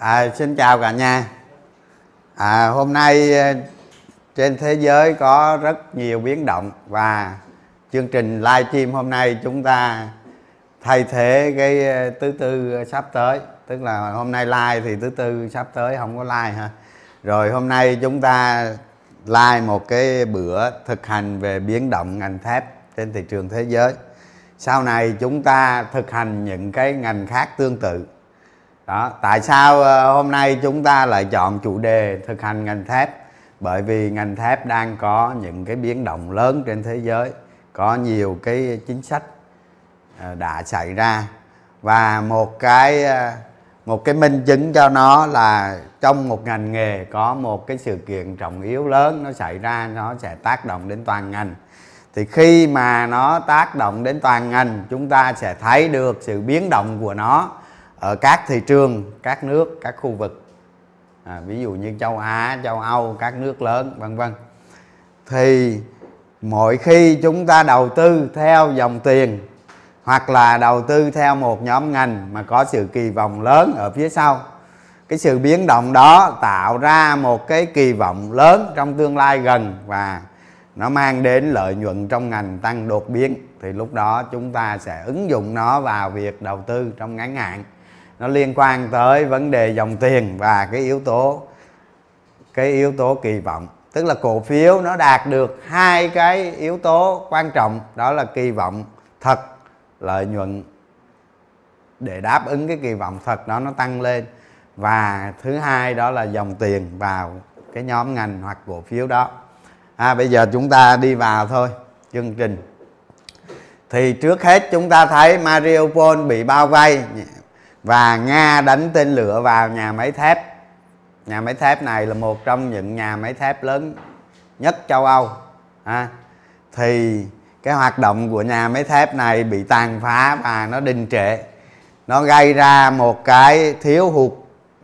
À, xin chào cả nhà. À, hôm nay ờ, trên thế giới có rất nhiều biến động và chương trình live stream hôm nay chúng ta thay thế cái ờ, thứ tư ờ, sắp tới. Tức là hôm nay live thì thứ tư sắp tới không có live ha rồi hôm nay chúng ta live một cái bữa thực hành về biến động ngành thép trên thị trường thế giới. Sau này chúng ta thực hành những cái ngành khác tương tự đó, tại sao ờ, hôm nay chúng ta lại chọn chủ đề thực hành ngành thép? Bởi vì ngành thép đang có những cái biến động lớn trên thế giới, có nhiều cái chính sách ờ, đã xảy ra. Và một cái ờ, một cái minh chứng cho nó là trong một ngành nghề có một cái sự kiện trọng yếu lớn nó xảy ra, nó sẽ tác động đến toàn ngành. Thì khi mà nó tác động đến toàn ngành, chúng ta sẽ thấy được sự biến động của nó ở các thị trường các nước các khu vực. À, ví dụ như châu á châu âu các nước lớn vân vân. Thì mỗi khi chúng ta đầu tư theo dòng tiền hoặc là đầu tư theo một nhóm ngành mà có sự kỳ vọng lớn ở phía sau cái sự biến động đó tạo ra một cái kỳ vọng lớn trong tương lai gần và nó mang đến lợi nhuận trong ngành tăng đột biến thì lúc đó chúng ta sẽ ứng dụng nó vào việc đầu tư trong ngắn hạn nó liên quan tới vấn đề dòng tiền và cái yếu tố cái yếu tố kỳ vọng. Tức là cổ phiếu nó đạt được hai cái yếu tố quan trọng đó là kỳ vọng thật lợi nhuận. Để đáp ứng cái kỳ vọng thật đó nó tăng lên. Và thứ hai đó là dòng tiền vào cái nhóm ngành hoặc cổ phiếu đó. À, bây giờ chúng ta đi vào thôi chương trình. Thì trước hết chúng ta thấy Mariupol bị bao vây và Nga đánh tên lửa vào nhà máy thép. Nhà máy thép này là một trong những nhà máy thép lớn nhất châu Âu à, thì cái hoạt động của nhà máy thép này bị tàn phá và nó đình trệ. Nó gây ra một cái thiếu hụt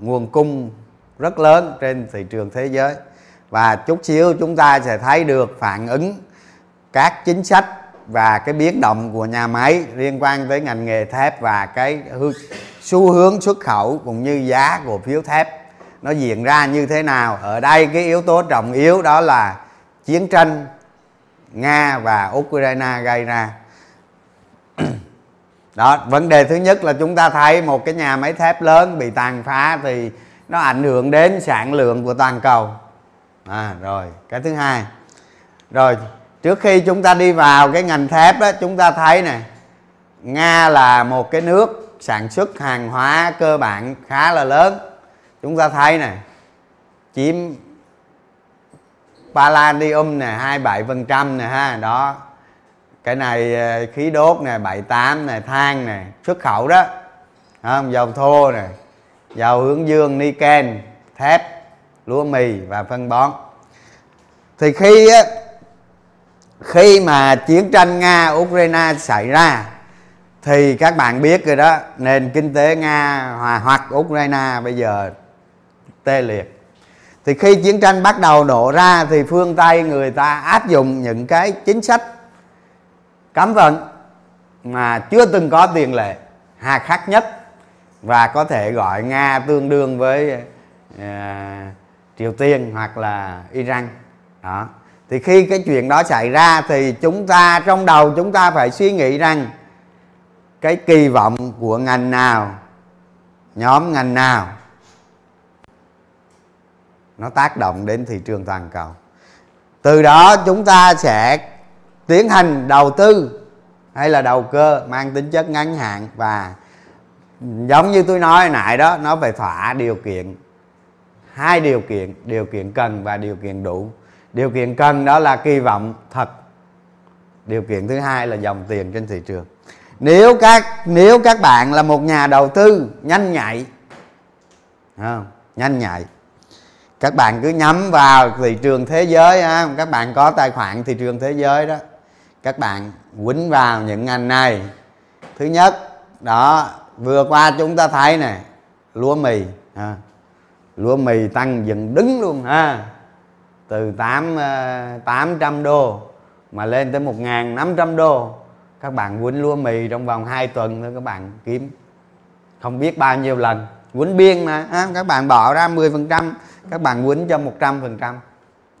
nguồn cung rất lớn trên thị trường thế giới. Và chút xíu chúng ta sẽ thấy được phản ứng các chính sách và cái biến động của nhà máy liên quan tới ngành nghề thép và cái xu hướng xuất khẩu cũng như giá cổ phiếu thép, nó diễn ra như thế nào? Ở đây cái yếu tố trọng yếu đó là chiến tranh nga và ukraine gây ra. Đó, vấn đề thứ nhất là chúng ta thấy một cái nhà máy thép lớn bị tàn phá thì nó ảnh hưởng đến sản lượng của toàn cầu. À rồi, cái thứ hai. Rồi trước khi chúng ta đi vào cái ngành thép đó chúng ta thấy nè nga là một cái nước sản xuất hàng hóa cơ bản khá là lớn. Chúng ta thấy nè chiếm palladium nè 27 phần trăm nè ha đó. Cái này ờ, khí đốt nè 78 nè than nè xuất khẩu đó. Không dầu thô nè dầu hướng dương niken thép lúa mì và phân bón. Thì khi á, khi mà chiến tranh nga ukraine xảy ra thì các bạn biết rồi đó nền kinh tế nga hoặc ukraine bây giờ tê liệt. Thì khi chiến tranh bắt đầu nổ ra thì phương tây người ta áp dụng những cái chính sách cấm vận mà chưa từng có tiền lệ hà khắc nhất và có thể gọi nga tương đương với uh, triều tiên hoặc là iran. Đó thì khi cái chuyện đó xảy ra thì chúng ta, trong đầu chúng ta phải suy nghĩ rằng cái kỳ vọng của ngành nào, nhóm ngành nào, nó tác động đến thị trường toàn cầu. Từ đó chúng ta sẽ tiến hành đầu tư hay là đầu cơ mang tính chất ngắn hạn và giống như tôi nói nãy đó, nó phải thỏa điều kiện, hai điều kiện điều kiện cần và điều kiện đủ điều kiện cần đó là kỳ vọng thật điều kiện thứ hai là dòng tiền trên thị trường nếu các nếu các bạn là một nhà đầu tư nhanh nhạy không? nhanh nhạy, các bạn cứ nhắm vào thị trường thế giới, ha, các bạn có tài khoản thị trường thế giới đó, các bạn quýnh vào những ngành này thứ nhất, đó, vừa qua chúng ta thấy này lúa mì, ha. lúa mì tăng dần đứng luôn, ha từ 8 800 ờ, đô mà lên tới 1.500 đô các bạn quýnh lúa mì trong vòng 2 tuần thôi các bạn kiếm không biết bao nhiêu lần. Quýnh biên mà ha? các bạn bỏ ra 10% các bạn quýnh cho 100%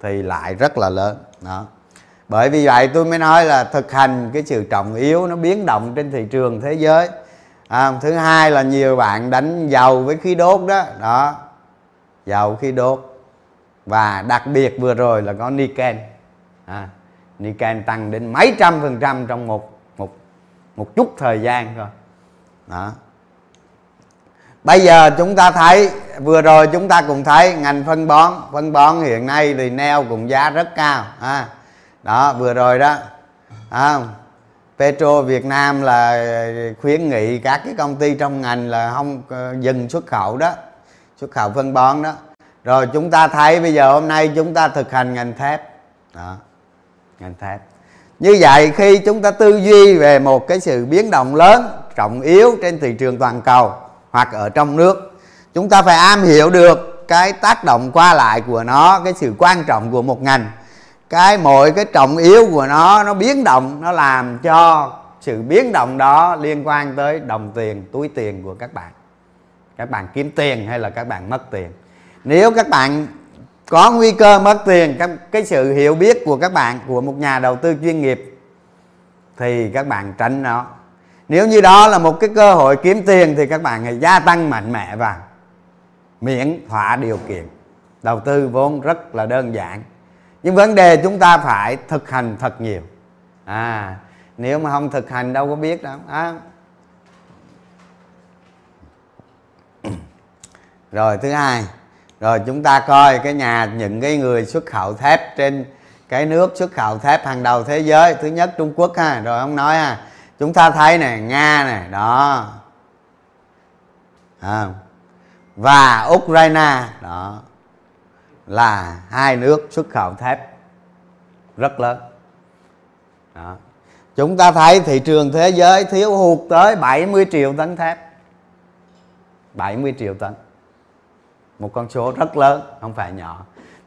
thì lại rất là lớn đó. Bởi vì vậy tôi mới nói là thực hành cái sự trọng yếu nó biến động trên thị trường thế giới. À, thứ hai là nhiều bạn đánh dầu với khí đốt đó đó. Dầu khí đốt và đặc biệt vừa rồi là có Nikken à, Nikken tăng đến mấy trăm phần trăm trong một một một chút thời gian thôi. Đó. Bây giờ chúng ta thấy vừa rồi chúng ta cùng thấy ngành phân bón. Phân bón hiện nay thì neo cùng giá rất cao. À, đó vừa rồi đó. À, Petro Việt Nam là khuyến nghị các cái công ty trong ngành là không ờ, dừng xuất khẩu đó xuất khẩu phân bón đó rồi chúng ta thấy bây giờ hôm nay chúng ta thực hành ngành thép. Đó, ngành thép. Như vậy khi chúng ta tư duy về một cái sự biến động lớn, trọng yếu trên thị trường toàn cầu hoặc ở trong nước, chúng ta phải am hiểu được cái tác động qua lại của nó, cái sự quan trọng của một ngành. Cái mọi cái trọng yếu của nó nó biến động, nó làm cho sự biến động đó liên quan tới đồng tiền, túi tiền của các bạn. Các bạn kiếm tiền hay là các bạn mất tiền nếu các bạn có nguy cơ mất tiền cái, cái sự hiểu biết của các bạn của một nhà đầu tư chuyên nghiệp thì các bạn tránh nó. Nếu như đó là một cái cơ hội kiếm tiền thì các bạn hãy gia tăng mạnh mẽ vào miễn thỏa điều kiện. Đầu tư vốn rất là đơn giản. Nhưng vấn đề chúng ta phải thực hành thật nhiều. À nếu mà không thực hành đâu có biết đâu à. rồi thứ hai rồi chúng ta coi cái nhà, những cái người xuất khẩu thép trên cái nước xuất khẩu thép hàng đầu thế giới, thứ nhất trung quốc ha, rồi ông nói ha, chúng ta thấy này nga này đó à. và ukraine, đó, là hai nước xuất khẩu thép rất lớn đó. chúng ta thấy thị trường thế giới thiếu hụt tới 70 triệu tấn thép 70 triệu tấn một con số rất lớn, không phải nhỏ.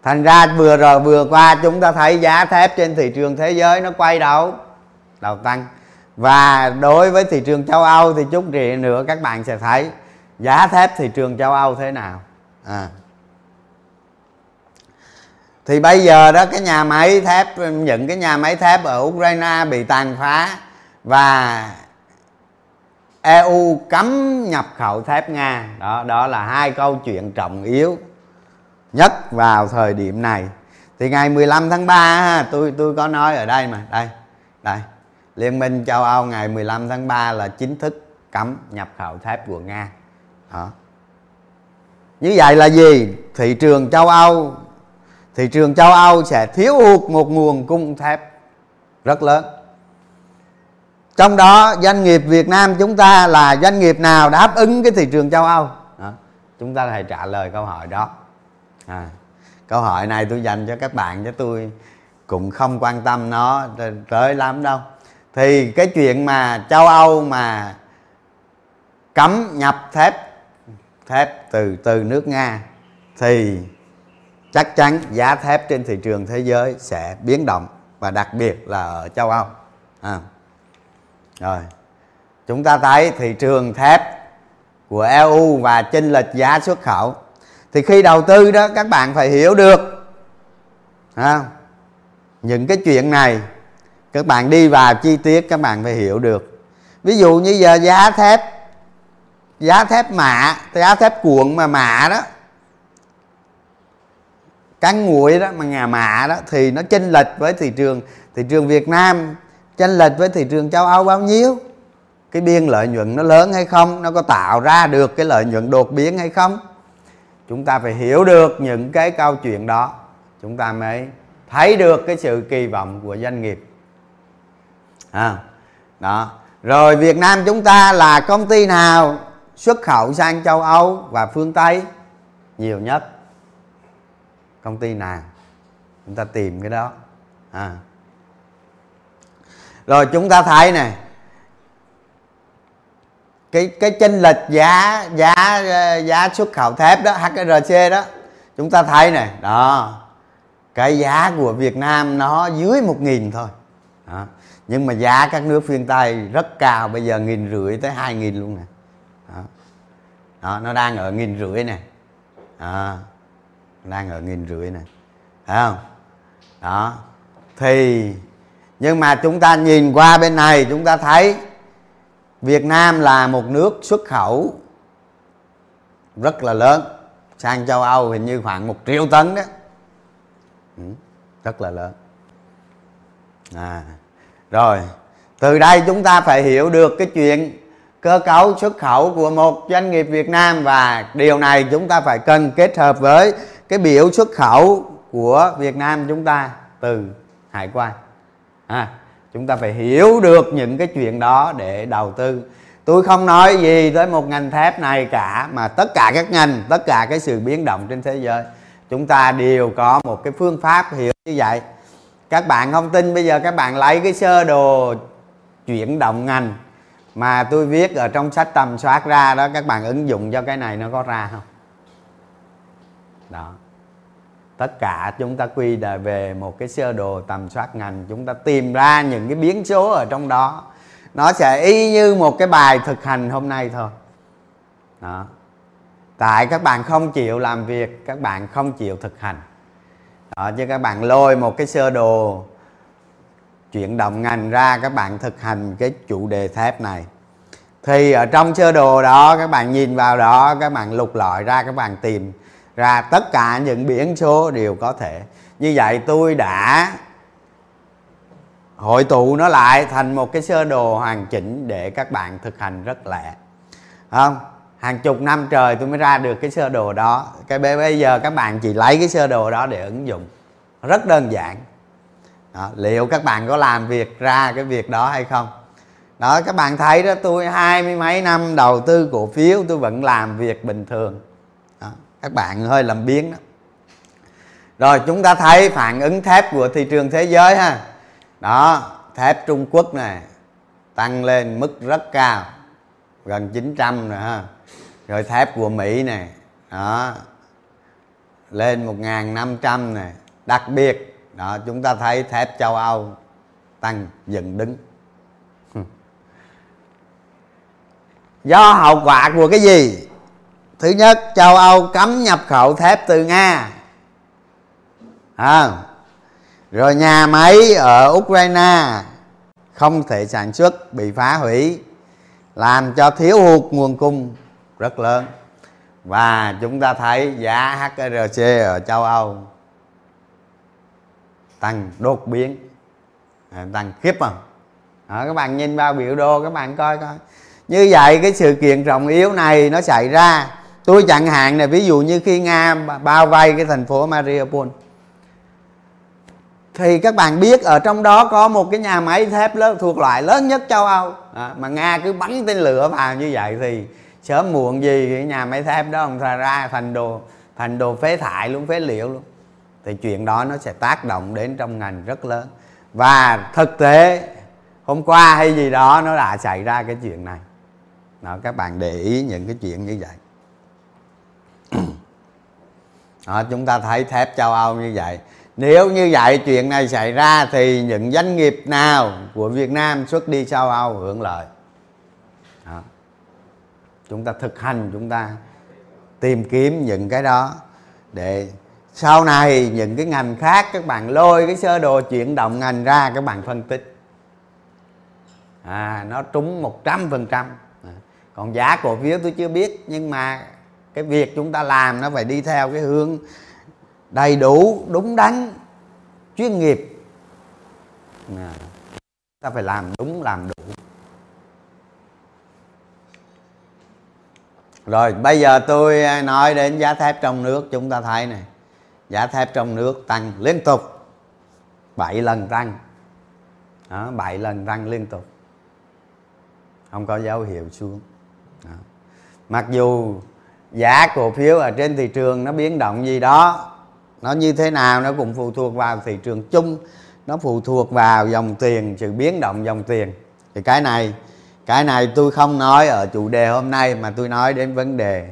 Thành ra vừa rồi vừa qua chúng ta thấy giá thép trên thị trường thế giới nó quay đầu đầu tăng. Và đối với thị trường châu âu thì chút nữa các bạn sẽ thấy giá thép thị trường châu âu thế nào. À. Thì bây giờ đó, cái nhà máy thép, những cái nhà máy thép ở Ukraine bị tàn phá và EU cấm nhập khẩu thép Nga đó đó là hai câu chuyện trọng yếu nhất vào thời điểm này. Thì ngày 15 tháng 3 tôi tôi có nói ở đây mà. Đây đây. Liên minh châu Âu ngày 15 tháng 3 là chính thức cấm nhập khẩu thép của Nga. Đó. Như vậy là gì? Thị trường châu Âu, thị trường châu Âu sẽ thiếu hụt một nguồn cung thép rất lớn trong đó doanh nghiệp Việt Nam chúng ta là doanh nghiệp nào đáp ứng cái thị trường châu Âu đó. chúng ta hãy trả lời câu hỏi đó à, câu hỏi này tôi dành cho các bạn chứ tôi cũng không quan tâm nó tới lắm đâu thì cái chuyện mà châu Âu mà cấm nhập thép thép từ từ nước Nga thì chắc chắn giá thép trên thị trường thế giới sẽ biến động và đặc biệt là ở châu Âu à rồi. Chúng ta thấy thị trường thép của EU và chênh lệch giá xuất khẩu. Thì khi đầu tư đó các bạn phải hiểu được à, những cái chuyện này các bạn đi vào chi tiết các bạn phải hiểu được. Ví dụ như giờ giá thép giá thép mạ giá thép cuộn mà mạ đó cán nguội đó mà ngà mạ đó thì nó chênh lệch với thị trường thị trường Việt Nam chênh lệch với thị trường châu Âu bao nhiêu? Cái biên lợi nhuận nó lớn hay không? Nó có tạo ra được cái lợi nhuận đột biến hay không? Chúng ta phải hiểu được những cái câu chuyện đó. Chúng ta mới thấy được cái sự kỳ vọng của doanh nghiệp. À, đó. Rồi Việt Nam chúng ta là công ty nào xuất khẩu sang châu Âu và phương Tây? Nhiều nhất. Công ty nào? Chúng ta tìm cái đó. À rồi chúng ta thấy này cái cái chênh lệch giá giá giá xuất khẩu thép đó HRC đó chúng ta thấy này đó. Cái giá của Việt Nam nó dưới một nghìn thôi. Đó. nhưng mà giá các nước phương Tây rất cao bây giờ nghìn rưỡi tới hai nghìn luôn nè. Đó. đó nó đang ở nghìn rưỡi này đó, đang ở nghìn rưỡi này thấy không? Đó. Thì nhưng mà chúng ta nhìn qua bên này chúng ta thấy Việt Nam là một nước xuất khẩu rất là lớn. Sang châu Âu hình như khoảng một triệu tấn đó. Ừ, rất là lớn. À rồi. Từ đây chúng ta phải hiểu được cái chuyện cơ cấu xuất khẩu của một doanh nghiệp Việt Nam và điều này chúng ta phải cần kết hợp với cái biểu xuất khẩu của Việt Nam chúng ta từ hải quan à, chúng ta phải hiểu được những cái chuyện đó để đầu tư. Tôi không nói gì tới một ngành thép này cả mà tất cả các ngành tất cả cái sự biến động trên thế giới chúng ta đều có một cái phương pháp hiểu như vậy. Các bạn không tin bây giờ các bạn lấy cái sơ đồ chuyển động ngành mà tôi viết ở trong sách tầm soát ra đó các bạn ứng dụng cho cái này nó có ra không? Đó tất cả chúng ta quy về một cái sơ đồ tầm soát ngành chúng ta tìm ra những cái biến số ở trong đó. Nó sẽ y như một cái bài thực hành hôm nay thôi. Đó. Tại các bạn không chịu làm việc các bạn không chịu thực hành. Đó, chứ các bạn lôi một cái sơ đồ chuyển động ngành ra các bạn thực hành cái chủ đề thép này. Thì ở trong sơ đồ đó các bạn nhìn vào đó các bạn lục lọi ra các bạn tìm ra tất cả những biển số đều có thể. Như vậy tôi đã hội tụ nó lại thành một cái sơ đồ hoàn chỉnh để các bạn thực hành rất lẹ. Không hàng chục năm trời tôi mới ra được cái sơ đồ đó. Cái bây giờ các bạn chỉ lấy cái sơ đồ đó để ứng dụng. Rất đơn giản. Đó, liệu các bạn có làm việc ra cái việc đó hay không? Đó các bạn thấy đó tôi hai mươi mấy năm đầu tư cổ phiếu tôi vẫn làm việc bình thường các bạn hơi làm biến đó. Rồi, chúng ta thấy phản ứng thép của thị trường thế giới ha. Đó, thép Trung Quốc này tăng lên mức rất cao, gần 900 rồi ha. Rồi thép của Mỹ này đó, lên 1.500 này đặc biệt, đó, chúng ta thấy thép châu Âu tăng dựng đứng. Hm. Do hậu quả của cái gì? Thứ nhất châu âu cấm nhập khẩu thép từ nga. À, rồi nhà máy ở ukraine không thể sản xuất bị phá hủy làm cho thiếu hụt nguồn cung rất lớn. Và chúng ta thấy giá HRC ở châu Âu tăng đột biến à, tăng khiếp không à, các bạn nhìn vào biểu đồ các bạn coi coi. Như vậy cái sự kiện trọng yếu này nó xảy ra tôi chẳng hạn này ví dụ như khi nga bao vây cái thành phố mariupol. Thì các bạn biết ở trong đó có một cái nhà máy thép lớn thuộc loại lớn nhất châu âu. À, mà nga cứ bắn tên lửa vào như vậy thì sớm muộn gì cái nhà máy thép đó ông ra thành đồ thành đồ phế thải luôn phế liệu luôn. Thì chuyện đó nó sẽ tác động đến trong ngành rất lớn. Và thực tế hôm qua hay gì đó nó đã xảy ra cái chuyện này. Đó, các bạn để ý những cái chuyện như vậy đó, chúng ta thấy thép châu âu như vậy. Nếu như vậy chuyện này xảy ra thì những doanh nghiệp nào của việt nam xuất đi châu âu hưởng lợi? Đó. chúng ta thực hành chúng ta tìm kiếm những cái đó để sau này những cái ngành khác các bạn lôi cái sơ đồ chuyển động ngành ra các bạn phân tích. À nó trúng một trăm phần trăm. Còn giá cổ phiếu tôi chưa biết nhưng mà cái việc chúng ta làm nó phải đi theo cái hướng đầy đủ đúng đắn chuyên nghiệp. À, ta phải làm đúng làm đủ. Rồi bây giờ tôi à, nói đến giá thép trong nước chúng ta thấy này. Giá thép trong nước tăng liên tục 7 lần tăng. Đó, 7 lần tăng liên tục. Không có dấu hiệu xuống. Đó. mặc dù giá cổ phiếu ở trên thị trường nó biến động gì đó, nó như thế nào nó cũng phụ thuộc vào thị trường chung, nó phụ thuộc vào dòng tiền, sự biến động dòng tiền. Thì cái này cái này tôi không nói ở chủ đề hôm nay mà tôi nói đến vấn đề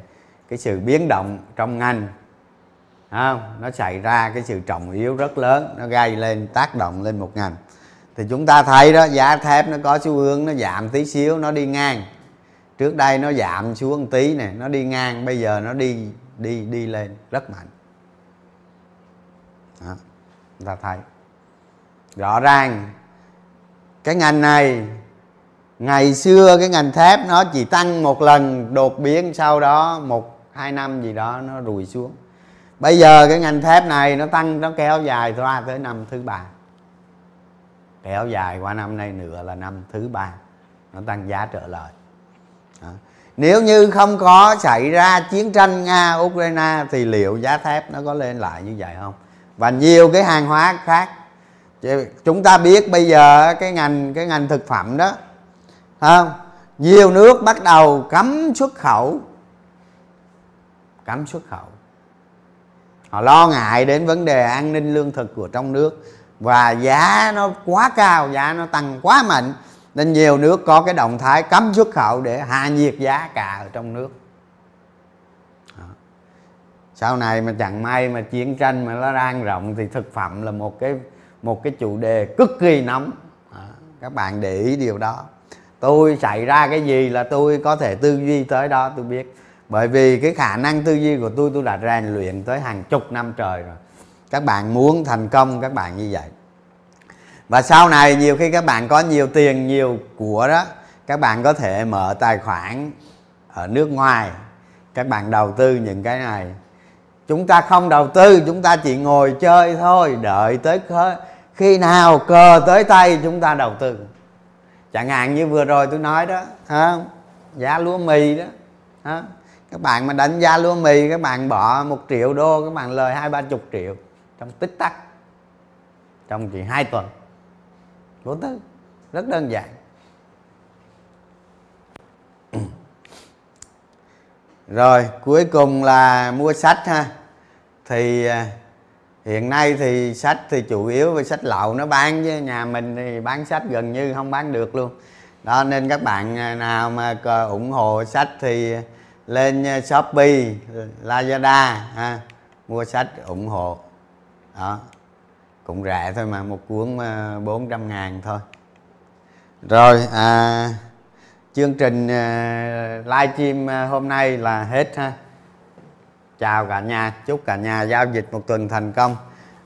cái sự biến động trong ngành. Không? nó xảy ra cái sự trọng yếu rất lớn, nó gây lên, tác động lên một ngành. Thì chúng ta thấy đó, giá thép nó có xu hướng nó giảm tí xíu, nó đi ngang trước đây nó giảm xuống một tí này nó đi ngang bây giờ nó đi đi đi lên rất mạnh. Đó, chúng ta thấy. Rõ ràng cái ngành này ngày xưa cái ngành thép nó chỉ tăng một lần đột biến sau đó một hai năm gì đó nó rùi xuống. Bây giờ cái ngành thép này nó tăng nó kéo dài qua tới năm thứ ba. Kéo dài qua năm nay nữa là năm thứ ba. Nó tăng giá trở lại nếu như không có xảy ra chiến tranh nga, ukraine thì liệu giá thép nó có lên lại như vậy không? Và nhiều cái hàng hóa khác. Chúng ta biết bây giờ cái ngành cái ngành thực phẩm đó không nhiều nước bắt đầu cấm xuất khẩu. Cấm xuất khẩu. Họ lo ngại đến vấn đề an ninh lương thực của trong nước. Và giá nó quá cao, giá nó tăng quá mạnh nên nhiều nước có cái động thái cấm xuất khẩu để hạ nhiệt giá cả ở trong nước. Sau này mà chẳng may mà chiến tranh mà nó đang rộng thì thực phẩm là một cái một cái chủ đề cực kỳ nóng. Các bạn để ý điều đó. Tôi xảy ra cái gì là tôi có thể tư duy tới đó, tôi biết. Bởi vì cái khả năng tư duy của tôi tôi đã rèn luyện tới hàng chục năm trời rồi. Các bạn muốn thành công, các bạn như vậy và sau này nhiều khi các bạn có nhiều tiền nhiều của đó các bạn có thể mở tài khoản ở nước ngoài. Các bạn đầu tư những cái này. Chúng ta không đầu tư chúng ta chỉ ngồi chơi thôi đợi tới khi nào cờ tới tay chúng ta đầu tư. Chẳng hạn như vừa rồi tôi nói đó à, giá lúa mì đó à, các bạn mà đánh giá lúa mì các bạn bỏ một triệu đô các bạn lời hai ba chục triệu trong tích tắc trong chỉ hai tuần vô tư rất đơn giản. Rồi cuối cùng là mua sách ha. Thì à, hiện nay thì sách thì chủ yếu về sách lậu nó bán với nhà mình thì bán sách gần như không bán được luôn. Đó nên các bạn à, nào mà ủng hộ sách thì lên à, shopee lazada ha, mua sách ủng hộ. Đó cũng rẻ thôi mà một cuốn ờ, 400 ngàn thôi. Rồi à, chương trình ờ, live stream ờ, hôm nay là hết ha. Chào cả nhà chúc cả nhà giao dịch một tuần thành công.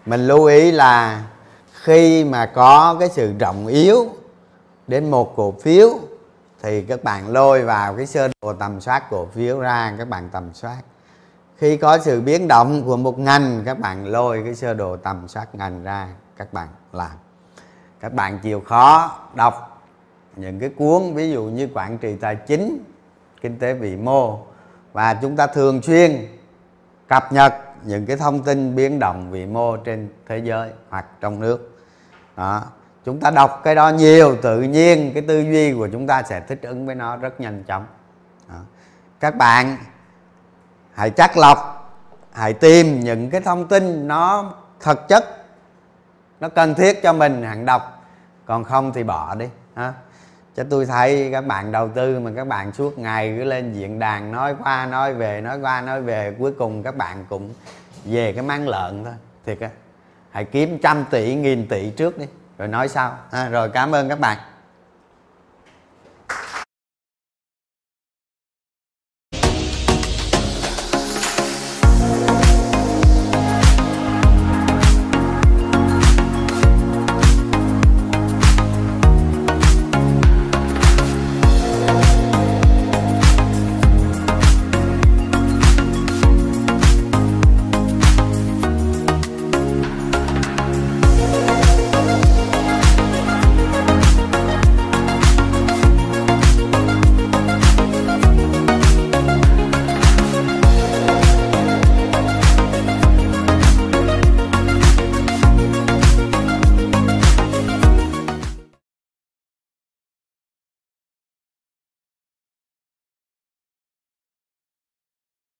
Mình lưu ý là khi mà có cái sự rộng yếu đến một cổ phiếu thì các bạn lôi vào cái sơ đồ tầm soát cổ phiếu ra các bạn tầm soát khi có sự biến động của một ngành, các bạn lôi cái sơ đồ tầm soát ngành ra, các bạn làm. Các bạn chịu khó đọc những cái cuốn, ví dụ như quản trị tài chính, kinh tế vĩ mô, và chúng ta thường xuyên cập nhật những cái thông tin biến động vĩ mô trên thế giới hoặc trong nước. Đó, chúng ta đọc cái đó nhiều, tự nhiên cái tư duy của chúng ta sẽ thích ứng với nó rất nhanh chóng. Đó. các bạn hãy chắc lọc hãy tìm những cái thông tin nó thực chất nó cần thiết cho mình hàng đọc. Còn không thì bỏ đi ha. Chứ tôi thấy các bạn đầu tư mà các bạn suốt ngày cứ lên diện đàn nói qua nói về nói qua nói về cuối cùng các bạn cũng về cái mang lợn thôi. Thiệt á hãy kiếm trăm tỷ nghìn tỷ trước đi rồi nói sau à, rồi cảm ơn các bạn.